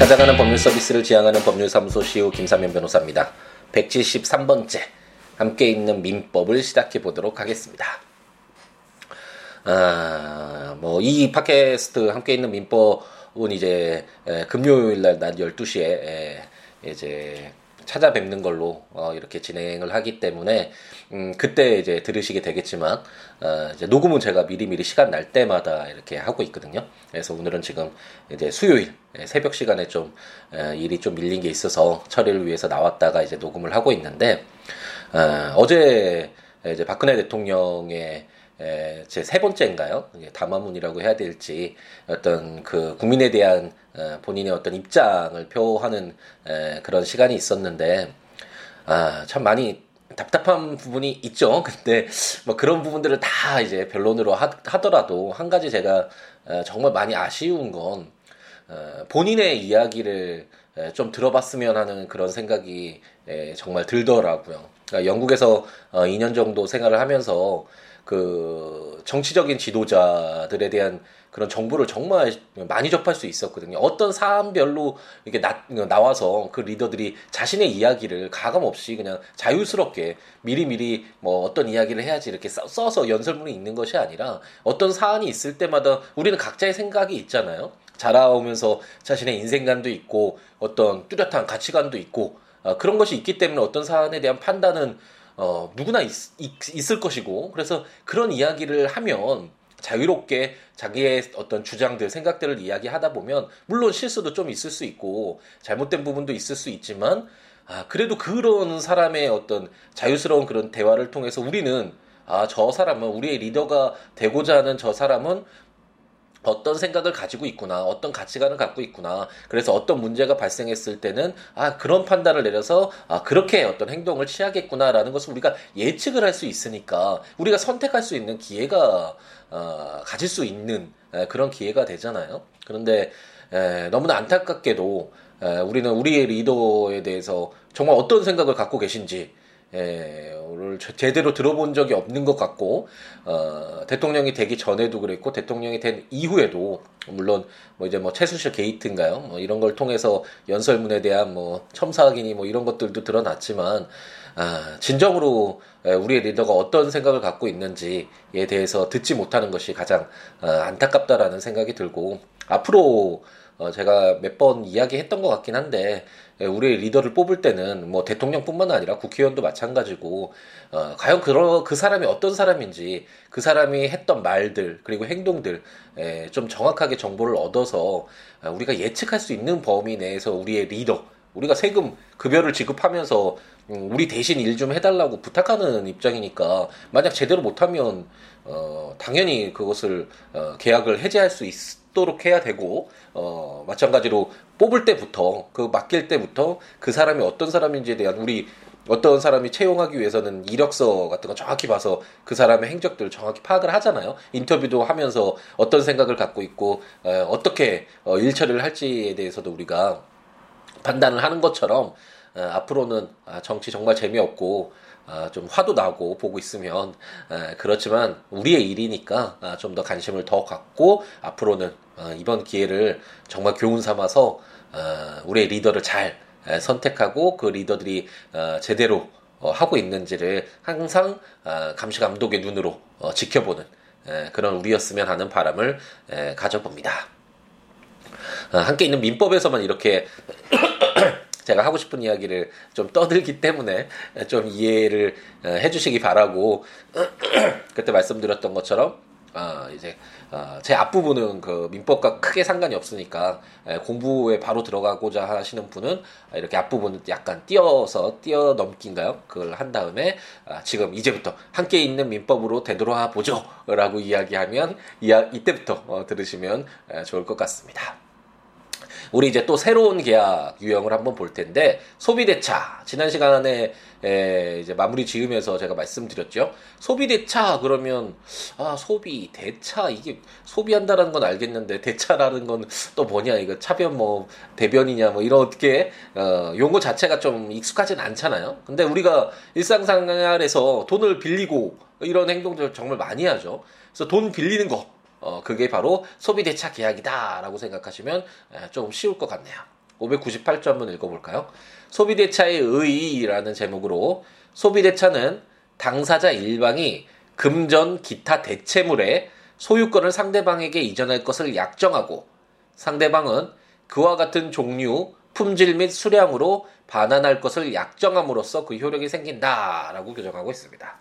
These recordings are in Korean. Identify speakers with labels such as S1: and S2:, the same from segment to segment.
S1: 찾아가는 법률 서비스를 지향하는 법률사무소 시우 김사면 변호사입니다. 173번째 함께 있는 민법을 시작해 보도록 하겠습니다. 아, 뭐 이 팟캐스트 함께 있는 민법은 이제 에, 금요일 날 낮 12시에 에, 이제 찾아뵙는 걸로 어, 이렇게 진행을 하기 때문에 음, 그때 이제 들으시게 되겠지만 어, 이제 녹음은 제가 미리미리 시간 날 때마다 이렇게 하고 있거든요. 그래서 오늘은 지금 이제 수요일 예, 새벽 시간에 좀 에, 일이 좀 밀린 게 있어서 처리를 위해서 나왔다가 이제 녹음을 하고 있는데 어, 어제 이제 박근혜 대통령의 제 세 번째인가요? 담화문이라고 해야 될지 어떤 그 국민에 대한 어, 본인의 어떤 입장을 표하는 그런 시간이 있었는데 아, 참 많이 답답한 부분이 있죠. 근데 뭐 그런 부분들을 다 이제 변론으로 하, 더라도한 가지 제가 어, 정말 많이 아쉬운 건 어, 본인의 이야기를 좀 들어봤으면 하는 그런 생각이 정말 들더라고요. 그러니까 영국에서 2년 정도 생활을 하면서 그 정치적인 지도자들에 대한 그런 정보를 정말 많이 접할 수 있었거든요. 어떤 사안별로 이렇게 나, 나와서 그 리더들이 자신의 이야기를 가감 없이 그냥 자유스럽게 미리미리 뭐 어떤 이야기를 해야지 이렇게 써 서 연설문이 있는 것이 아니라 어떤 사안이 있을 때마다 우리는 각자의 생각이 있잖아요. 자라오면서 자신의 인생관도 있고 어떤 뚜렷한 가치관도 있고 어, 그런 것이 있기 때문에 어떤 사안에 대한 판단은 어, 누구나 있, 있, 을 것이고 그래서 그런 이야기를 하면 자유롭게 자기의 어떤 주장들, 생각들을 이야기하다 보면 물론 실수도 좀 있을 수 있고 잘못된 부분도 있을 수 있지만 아, 그래도 그런 사람의 어떤 자유스러운 그런 대화를 통해서 우리는 아, 저 사람은 우리의 리더가 되고자 하는 저 사람은 어떤 생각을 가지고 있구나, 어떤 가치관을 갖고 있구나. 그래서 어떤 문제가 발생했을 때는 아 그런 판단을 내려서 아 그렇게 어떤 행동을 취하겠구나라는 것을 우리가 예측을 할 수 있으니까 우리가 선택할 수 있는 기회가 어, 가질 수 있는 에, 그런 기회가 되잖아요. 그런데 에, 너무나 안타깝게도 에, 우리는 우리의 리더에 대해서 정말 어떤 생각을 갖고 계신지 예, 오늘 제대로 들어본 적이 없는 것 같고 어, 대통령이 되기 전에도 그랬고 대통령이 된 이후에도 물론 뭐 이제 뭐 최순실 게이트인가요? 뭐 이런 걸 통해서 연설문에 대한 뭐 첨사기니 뭐 이런 것들도 드러났지만 아, 진정으로 우리의 리더가 어떤 생각을 갖고 있는지에 대해서 듣지 못하는 것이 가장 어, 안타깝다라는 생각이 들고 앞으로 어, 제가 몇 번 이야기했던 것 같긴 한데 예, 우리의 리더를 뽑을 때는 뭐 대통령뿐만 아니라 국회의원도 마찬가지고 어, 과연 그러, 그 사람이 어떤 사람인지 그 사람이 했던 말들 그리고 행동들 에, 예, 좀 정확하게 정보를 얻어서 어, 우리가 예측할 수 있는 범위 내에서 우리의 리더 우리가 세금 급여를 지급하면서 음, 우리 대신 일 좀 해달라고 부탁하는 입장이니까 만약 제대로 못하면 어, 당연히 그것을 어, 계약을 해제할 수 있. 도록 해야 되고 어 마찬가지로 뽑을 때부터 그 맡길 때부터 그 사람이 어떤 사람인지에 대한 우리 어떤 사람이 채용하기 위해서는 이력서 같은 거 정확히 봐서 그 사람의 행적들을 정확히 파악을 하잖아요. 인터뷰도 하면서 어떤 생각을 갖고 있고 어, 어떻게 어, 일 처리를 할지에 대해서도 우리가 판단을 하는 것처럼 어, 앞으로는 아, 정치 정말 재미없고 아, 좀 화도 나고 보고 있으면 아, 그렇지만 우리의 일이니까 아, 좀더 관심을 더 갖고 앞으로는 어, 이번 기회를 정말 교훈 삼아서 어, 우리의 리더를 잘 선택하고 그 리더들이 어, 제대로 하고 있는지를 항상 감시 감독의 눈으로 지켜보는 그런 우리였으면 하는 바람을 가져봅니다. 함께 있는 민법에서만 이렇게 제가 하고 싶은 이야기를 좀 떠들기 때문에 좀 이해를 어, 해주시기 바라고 그때 말씀드렸던 것처럼 아 이제 어, 제 앞부분은 그 민법과 크게 상관이 없으니까 공부에 바로 들어가고자 하시는 분은 이렇게 앞부분을 약간 띄어서 띄어 넘긴가요? 그걸 한 다음에 아, 지금 이제부터 함께 있는 민법으로 되돌아 보죠라고 이야기하면 이야, 이때부터 어, 들으시면 좋을 것 같습니다. 우리 이제 또 새로운 계약 유형을 한번 볼 텐데 소비 대차 지난 시간에 에, 이제 마무리 지으면서 제가 말씀드렸죠. 소비 대차 그러면 아 소비 대차 이게 소비한다라는 건 알겠는데 대차라는 건 또 뭐냐 이거 차변 뭐 대변이냐 뭐 이렇게 어, 용어 자체가 좀 익숙하진 않잖아요. 근데 우리가 일상생활에서 돈을 빌리고 이런 행동들 정말 많이 하죠. 그래서 돈 빌리는 거 어, 그게 바로 소비 대차 계약이다라고 생각하시면 좀 쉬울 것 같네요. 598조 한번 읽어볼까요? 소비 대차의 의의라는 제목으로 소비 대차는 당사자 일방이 금전 기타 대체물의 소유권을 상대방에게 이전할 것을 약정하고 상대방은 그와 같은 종류, 품질 및 수량으로 반환할 것을 약정함으로써 그 효력이 생긴다라고 규정하고 있습니다.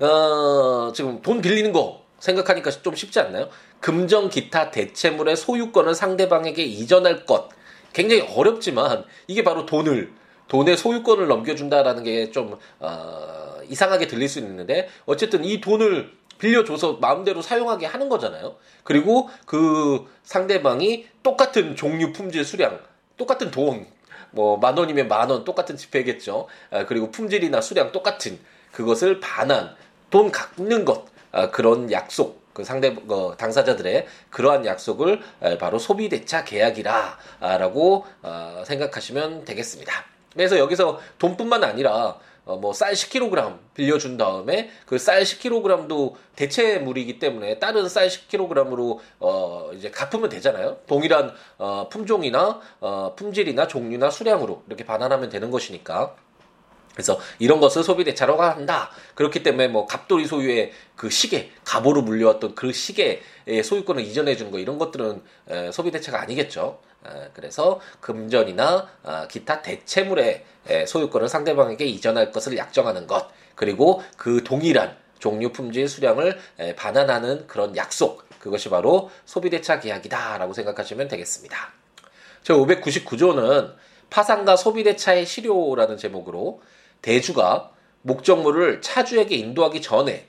S1: 어, 지금 돈 빌리는 거 생각하니까 좀 쉽지 않나요? 금전 기타 대체물의 소유권을 상대방에게 이전할 것. 굉장히 어렵지만 이게 바로 돈을 돈의 소유권을 넘겨준다라는 게좀 어, 이상하게 들릴 수 있는데 어쨌든 이 돈을 빌려줘서 마음대로 사용하게 하는 거잖아요. 그리고 그 상대방이 똑같은 종류, 품질, 수량, 똑같은 돈, 뭐 만 원이면 만 원 똑같은 지폐겠죠. 아, 그리고 품질이나 수량 똑같은 그것을 반환, 돈 갚는 것 아, 그런 약속 그 상대 어, 당사자들의 그러한 약속을 바로 소비 대차 계약이라라고 어, 생각하시면 되겠습니다. 그래서 여기서 돈뿐만 아니라 어, 뭐 쌀 10kg 빌려준 다음에 그 쌀 10kg도 대체물이기 때문에 다른 쌀 10kg으로 어 이제 갚으면 되잖아요. 동일한 어 품종이나 어 품질이나 종류나 수량으로 이렇게 반환하면 되는 것이니까. 그래서 이런 것을 소비 대차라고 한다. 그렇기 때문에 뭐 갑돌이 소유의 그 시계, 갑오로 물려왔던 그 시계의 소유권을 이전해 준 거 이런 것들은 소비 대차가 아니겠죠. 그래서 금전이나 아, 기타 대체물의 소유권을 상대방에게 이전할 것을 약정하는 것 그리고 그 동일한 종류 품질 수량을 반환하는 그런 약속 그것이 바로 소비대차 계약이다라고 생각하시면 되겠습니다. 제 599조는 파산과 소비대차의 실효라는 제목으로 대주가 목적물을 차주에게 인도하기 전에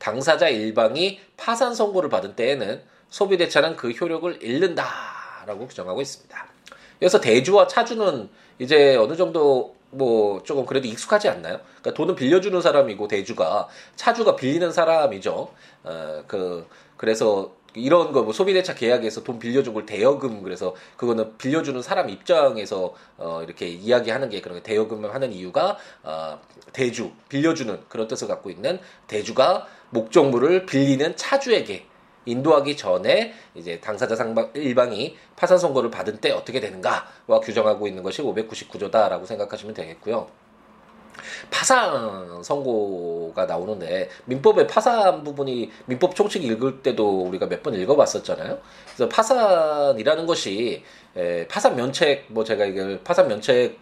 S1: 당사자 일방이 파산 선고를 받은 때에는 소비대차는 그 효력을 잃는다. 라고 규정하고 있습니다. 그래서 대주와 차주는 이제 어느 정도 뭐 조금 그래도 익숙하지 않나요? 그러니까 돈을 빌려주는 사람이고 대주가 차주가 빌리는 사람이죠. 어, 그 그래서 이런 거 뭐 소비대차 계약에서 돈 빌려준 걸 대여금 그래서 그거는 빌려주는 사람 입장에서 어 이렇게 이야기하는 게 그런 대여금을 하는 이유가 어 대주 빌려주는 그런 뜻을 갖고 있는 대주가 목적물을 빌리는 차주에게 인도하기 전에 이제 당사자 상방 일방이 파산 선고를 받은 때 어떻게 되는가와 규정하고 있는 것이 599조다라고 생각하시면 되겠고요. 파산 선고가 나오는데 민법의 파산 부분이 민법 총칙 읽을 때도 우리가 몇 번 읽어봤었잖아요. 그래서 파산이라는 것이 에, 파산 면책 뭐 제가 이걸 파산 면책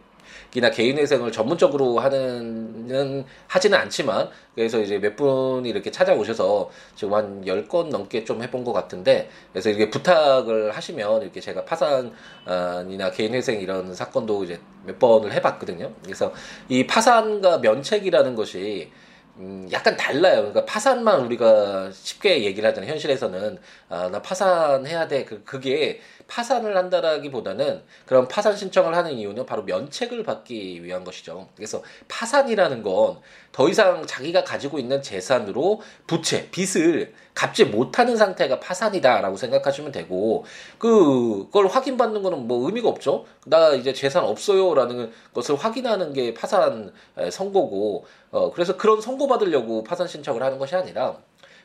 S1: 이나 개인회생을 전문적으로 하는 하지는 않지만 그래서 이제 몇 분이 이렇게 찾아오셔서 지금 한 열 건 넘게 좀 해본 것 같은데 그래서 이렇게 부탁을 하시면 이렇게 제가 파산이나 개인회생 이런 사건도 이제 몇 번을 해봤거든요. 그래서 이 파산과 면책이라는 것이 음, 약간 달라요. 그러니까 파산만 우리가 쉽게 얘기를 하잖아요. 현실에서는 아, 나 파산해야 돼. 그, 그게 파산을 한다라기보다는 그런 파산 신청을 하는 이유는 바로 면책을 받기 위한 것이죠. 그래서 파산이라는 건 더 이상 자기가 가지고 있는 재산으로 부채, 빚을 갚지 못하는 상태가 파산이다라고 생각하시면 되고 그걸 확인받는 거는 뭐 의미가 없죠. 나 이제 재산 없어요라는 것을 확인하는 게 파산 선고고 어 그래서 그런 선고 받으려고 파산 신청을 하는 것이 아니라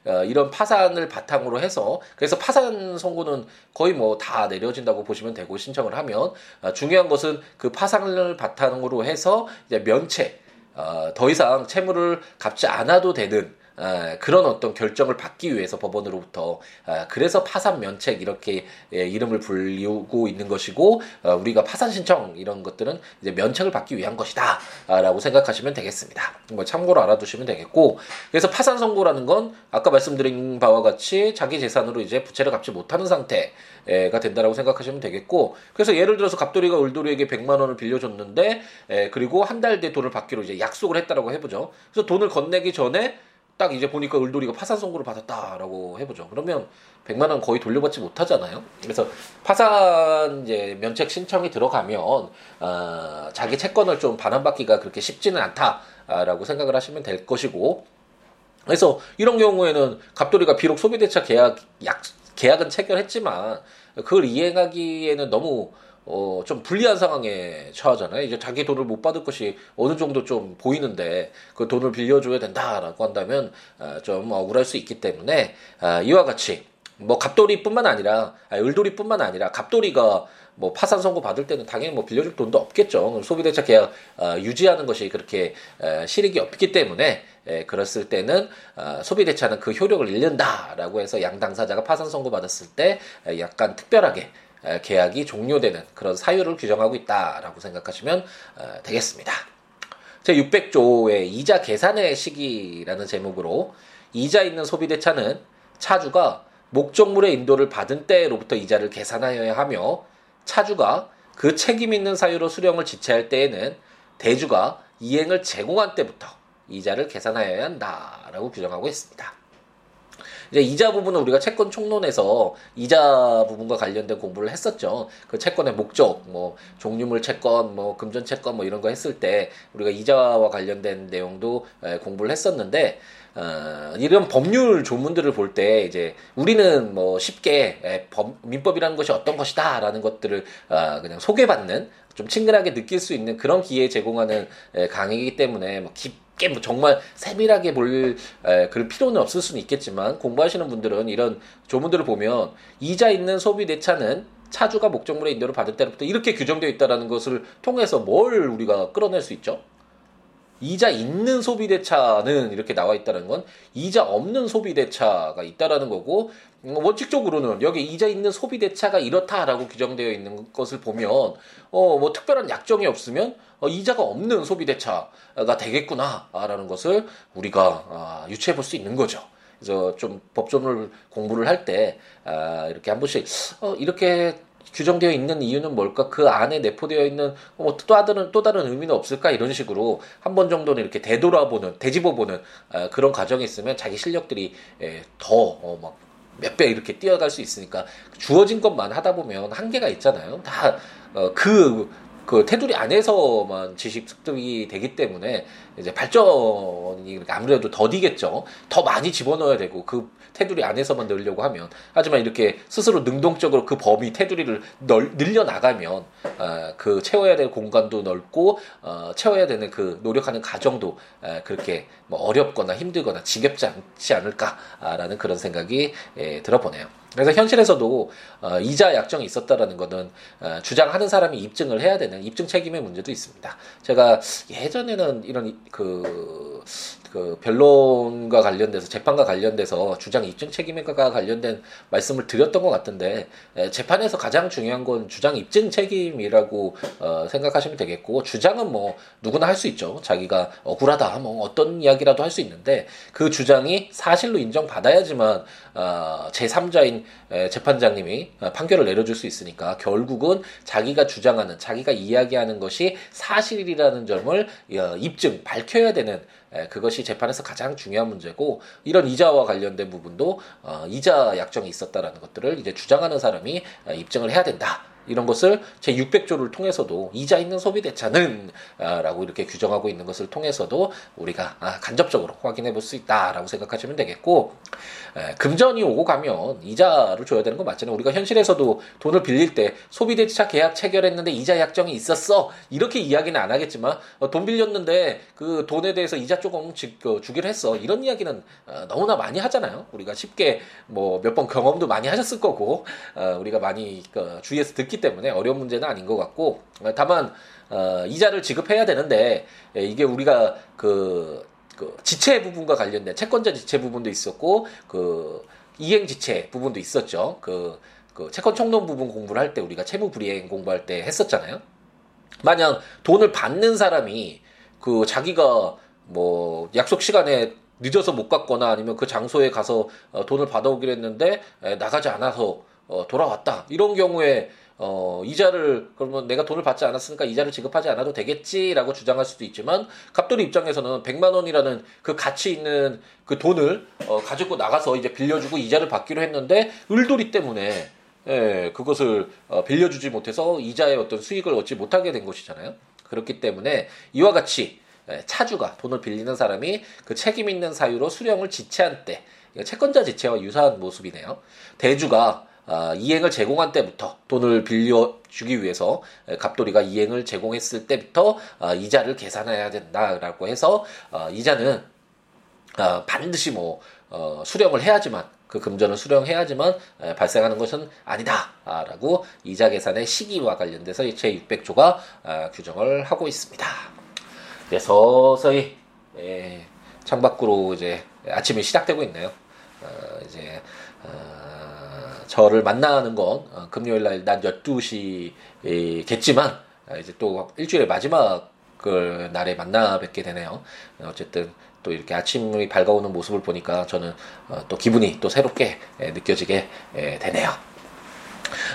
S1: 어, 이런 파산을 바탕으로 해서 그래서 파산 선고는 거의 뭐 다 내려진다고 보시면 되고 신청을 하면 어, 중요한 것은 그 파산을 바탕으로 해서 이제 면책 어, 더 이상 채무를 갚지 않아도 되는 아, 그런 어떤 결정을 받기 위해서 법원으로부터 아, 그래서 파산 면책 이렇게 예, 이름을 불리고 있는 것이고 어, 우리가 파산 신청 이런 것들은 이제 면책을 받기 위한 것이다라고 생각하시면 되겠습니다. 뭐 참고로 알아두시면 되겠고 그래서 파산 선고라는 건 아까 말씀드린 바와 같이 자기 재산으로 이제 부채를 갚지 못하는 상태가 된다라고 생각하시면 되겠고 그래서 예를 들어서 갑돌이가 을돌이에게 100만 원을 빌려줬는데 그리고 한 달 뒤에 돈을 받기로 이제 약속을 했다라고 해보죠. 그래서 돈을 건네기 전에 딱 이제 보니까 을돌이가 파산 선고를 받았다라고 해보죠. 그러면 100만 원 거의 돌려받지 못하잖아요. 그래서 파산 이제 면책 신청이 들어가면 어, 자기 채권을 좀 반환받기가 그렇게 쉽지는 않다라고 생각을 하시면 될 것이고 그래서 이런 경우에는 갑돌이가 비록 소비대차 계약 약 계약은 체결했지만 그걸 이행하기에는 너무 어, 좀 불리한 상황에 처하잖아요. 이제 자기 돈을 못 받을 것이 어느 정도 좀 보이는데 그 돈을 빌려줘야 된다라고 한다면 어, 좀 억울할 수 있기 때문에 어, 이와 같이 뭐 갑돌이뿐만 아니라 아, 을돌이뿐만 아니라 갑돌이가 뭐 파산 선고 받을 때는 당연히 뭐 빌려줄 돈도 없겠죠. 소비대차 계약 어, 유지하는 것이 그렇게 에, 실익이 없기 때문에 에, 그랬을 때는 어, 소비대차는 그 효력을 잃는다라고 해서 양 당사자가 파산 선고 받았을 때 에, 약간 특별하게 에, 계약이 종료되는 그런 사유를 규정하고 있다라고 생각하시면 어, 되겠습니다. 제 600조의 이자 계산의 시기라는 제목으로 이자 있는 소비대차는 차주가 목적물의 인도를 받은 때로부터 이자를 계산하여야 하며 차주가 그 책임 있는 사유로 수령을 지체할 때에는 대주가 이행을 제공한 때부터 이자를 계산하여야 한다라고 규정하고 있습니다. 이제 이자 부분은 우리가 채권 총론에서 이자 부분과 관련된 공부를 했었죠. 그 채권의 목적, 뭐 종류물 채권, 뭐 금전 채권 뭐 이런 거 했을 때 우리가 이자와 관련된 내용도 공부를 했었는데 어, 이런 법률 조문들을 볼 때 이제 우리는 뭐 쉽게 에, 법, 민법이라는 것이 어떤 것이다라는 것들을 어, 그냥 소개받는 좀 친근하게 느낄 수 있는 그런 기회 제공하는 에, 강의이기 때문에 뭐 깊게 뭐 정말 세밀하게 볼 에, 그럴 필요는 없을 수는 있겠지만 공부하시는 분들은 이런 조문들을 보면 이자 있는 소비 대차는 차주가 목적물의 인도를 받을 때부터 이렇게 규정되어 있다라는 것을 통해서 뭘 우리가 끌어낼 수 있죠? 이자 있는 소비 대차는 이렇게 나와 있다는 건 이자 없는 소비 대차가 있다라는 거고 음, 원칙적으로는 여기 이자 있는 소비 대차가 이렇다라고 규정되어 있는 것을 보면 어 뭐 특별한 약정이 없으면 어, 이자가 없는 소비 대차가 되겠구나라는 것을 우리가 아, 유추해 볼 수 있는 거죠. 그래서 좀 법조문을 공부를 할때 아, 이렇게 한 번씩 어, 이렇게 규정되어 있는 이유는 뭘까? 그 안에 내포되어 있는 뭐 또 다른 또 다른 의미는 없을까? 이런 식으로 한 번 정도는 이렇게 되돌아보는 되짚어보는 어, 그런 과정이 있으면 자기 실력들이 에, 더막 몇배 이렇게 뛰어갈 수 있으니까 주어진 것만 하다 보면 한계가 있잖아요. 다그 어, 그 테두리 안에서만 지식 습득이 되기 때문에 이제 발전이 아무래도 더디겠죠. 더 많이 집어넣어야 되고 그 테두리 안에서만 넣으려고 하면 하지만 이렇게 스스로 능동적으로 그 범위 테두리를 널, 늘려 나가면 어, 그 채워야 될 공간도 넓고 어, 채워야 되는 그 노력하는 과정도 어, 그렇게 뭐 어렵거나 힘들거나 지겹지 않지 않을까라는 그런 생각이 예, 들어보네요. 그래서 현실에서도 어, 이자 약정이 있었다라는 것은 어, 주장하는 사람이 입증을 해야 되는 입증 책임의 문제도 있습니다. 제가 예전에는 이런 그 그 변론과 관련돼서 재판과 관련돼서 주장 입증 책임과 관련된 말씀을 드렸던 것 같은데 재판에서 가장 중요한 건 주장 입증 책임이라고 어, 생각하시면 되겠고 주장은 뭐 누구나 할 수 있죠. 자기가 억울하다 뭐 어떤 이야기라도 할 수 있는데 그 주장이 사실로 인정받아야지만 어, 제3자인 재판장님이 어, 판결을 내려줄 수 있으니까 결국은 자기가 주장하는 자기가 이야기하는 것이 사실이라는 점을 어, 입증 밝혀야 되는 그것이 재판에서 가장 중요한 문제고 이런 이자와 관련된 부분도 어, 이자 약정이 있었다라는 것들을 이제 주장하는 사람이 어, 입증을 해야 된다. 이런 것을 제 600조를 통해서도 이자 있는 소비 대차는 아, 라고 이렇게 규정하고 있는 것을 통해서도 우리가 아, 간접적으로 확인해 볼 수 있다라고 생각하시면 되겠고 금전이 오고 가면 이자를 줘야 되는 건 맞잖아요. 우리가 현실에서도 돈을 빌릴 때 소비 대차 계약 체결했는데 이자 약정이 있었어 이렇게 이야기는 안 하겠지만 어, 돈 빌렸는데 그 돈에 대해서 이자 조금 그, 주기로 했어 이런 이야기는 어, 너무나 많이 하잖아요. 우리가 쉽게 뭐 몇 번 경험도 많이 하셨을 거고 어, 우리가 많이 그 주위에서 듣기 있기 때문에 어려운 문제는 아닌 것 같고 다만 어, 이자를 지급해야 되는데 예, 이게 우리가 그, 그 지체 부분과 관련된 채권자 지체 부분도 있었고 그 이행 지체 부분도 있었죠. 그, 그 채권 총론 부분 공부를 할 때 우리가 채무 불이행 공부할 때 했었잖아요. 만약 돈을 받는 사람이 그 자기가 뭐 약속 시간에 늦어서 못 갔거나 아니면 그 장소에 가서 어, 돈을 받아오기로 했는데 나가지 않아서 어, 돌아왔다 이런 경우에 어, 이자를 그러면 내가 돈을 받지 않았으니까 이자를 지급하지 않아도 되겠지라고 주장할 수도 있지만 갑돌이 입장에서는 100만 원이라는 그 가치 있는 그 돈을 어, 가지고 나가서 이제 빌려주고 이자를 받기로 했는데 을돌이 때문에 예, 그것을 어, 빌려주지 못해서 이자의 어떤 수익을 얻지 못하게 된 것이잖아요. 그렇기 때문에 이와 같이 예, 차주가 돈을 빌리는 사람이 그 책임 있는 사유로 수령을 지체한 때 채권자 지체와 유사한 모습이네요. 대주가 아, 이행을 제공한 때부터 돈을 빌려주기 위해서 갑돌이가 이행을 제공했을 때부터 아, 이자를 계산해야 된다라고 해서 아, 이자는 아, 반드시 뭐 어, 수령을 해야지만 그 금전을 수령해야지만 발생하는 것은 아니다라고 이자 계산의 시기와 관련돼서 제 600조가 아, 규정을 하고 있습니다. 네, 서서히 예, 창밖으로 이제 아침이 시작되고 있네요. 어, 이제 어, 저를 만나는 건 어, 금요일 날 낮 12시겠지만 아, 이제 또 일주일의 마지막 그 날에 만나 뵙게 되네요. 어쨌든 또 이렇게 아침이 밝아오는 모습을 보니까 저는 어, 또 기분이 또 새롭게 느껴지게 되네요.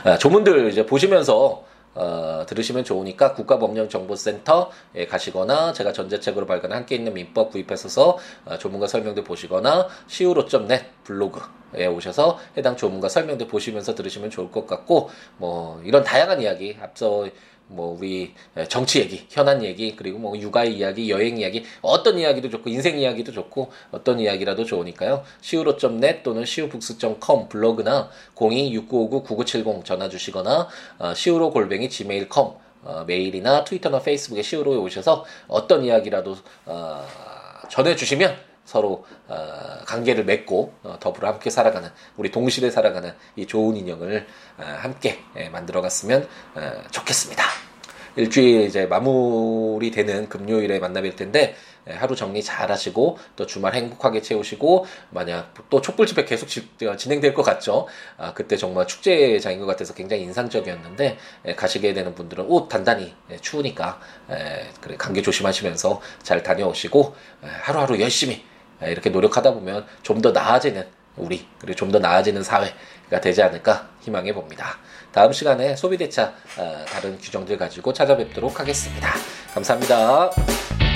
S1: 아, 조문들 이제 보시면서 어, 들으시면 좋으니까 국가법령정보센터에 가시거나 제가 전자책으로 발간한 함께 있는 민법 구입해서 어, 조문과 설명들 보시거나 siwo.net 블로그에 오셔서 해당 조문과 설명들 보시면서 들으시면 좋을 것 같고 뭐 이런 다양한 이야기 앞서 뭐 우리 정치 얘기, 현안 얘기, 그리고 뭐 육아 이야기, 여행 이야기, 어떤 이야기도 좋고 인생 이야기도 좋고 어떤 이야기라도 좋으니까요. siwo.net 또는 siwobooks.com 블로그나 026959-9970 전화 주시거나 어, siwo 골뱅이 gmail.com 어, 메일이나 트위터나 페이스북에 siwo에 오셔서 어떤 이야기라도 어, 전해주시면 서로 어, 관계를 맺고 어, 더불어 함께 살아가는 우리 동시대 살아가는 이 좋은 인형을 어, 함께 예, 만들어갔으면 어, 좋겠습니다. 일주일 이제 마무리되는 금요일에 만나뵐 텐데 예, 하루 정리 잘 하시고 또 주말 행복하게 채우시고 만약 또 촛불 집회 계속 지, 어, 진행될 것 같죠. 아, 그때 정말 축제장인 것 같아서 굉장히 인상적이었는데 예, 가시게 되는 분들은 옷 단단히 예, 추우니까 예, 그래 감기 조심하시면서 잘 다녀오시고 예, 하루하루 열심히 예, 이렇게 노력하다 보면 좀 더 나아지는 우리 그리고 좀 더 나아지는 사회가 되지 않을까 희망해 봅니다. 다음 시간에 소비대차 어, 다른 규정들 가지고 찾아뵙도록 하겠습니다. 감사합니다.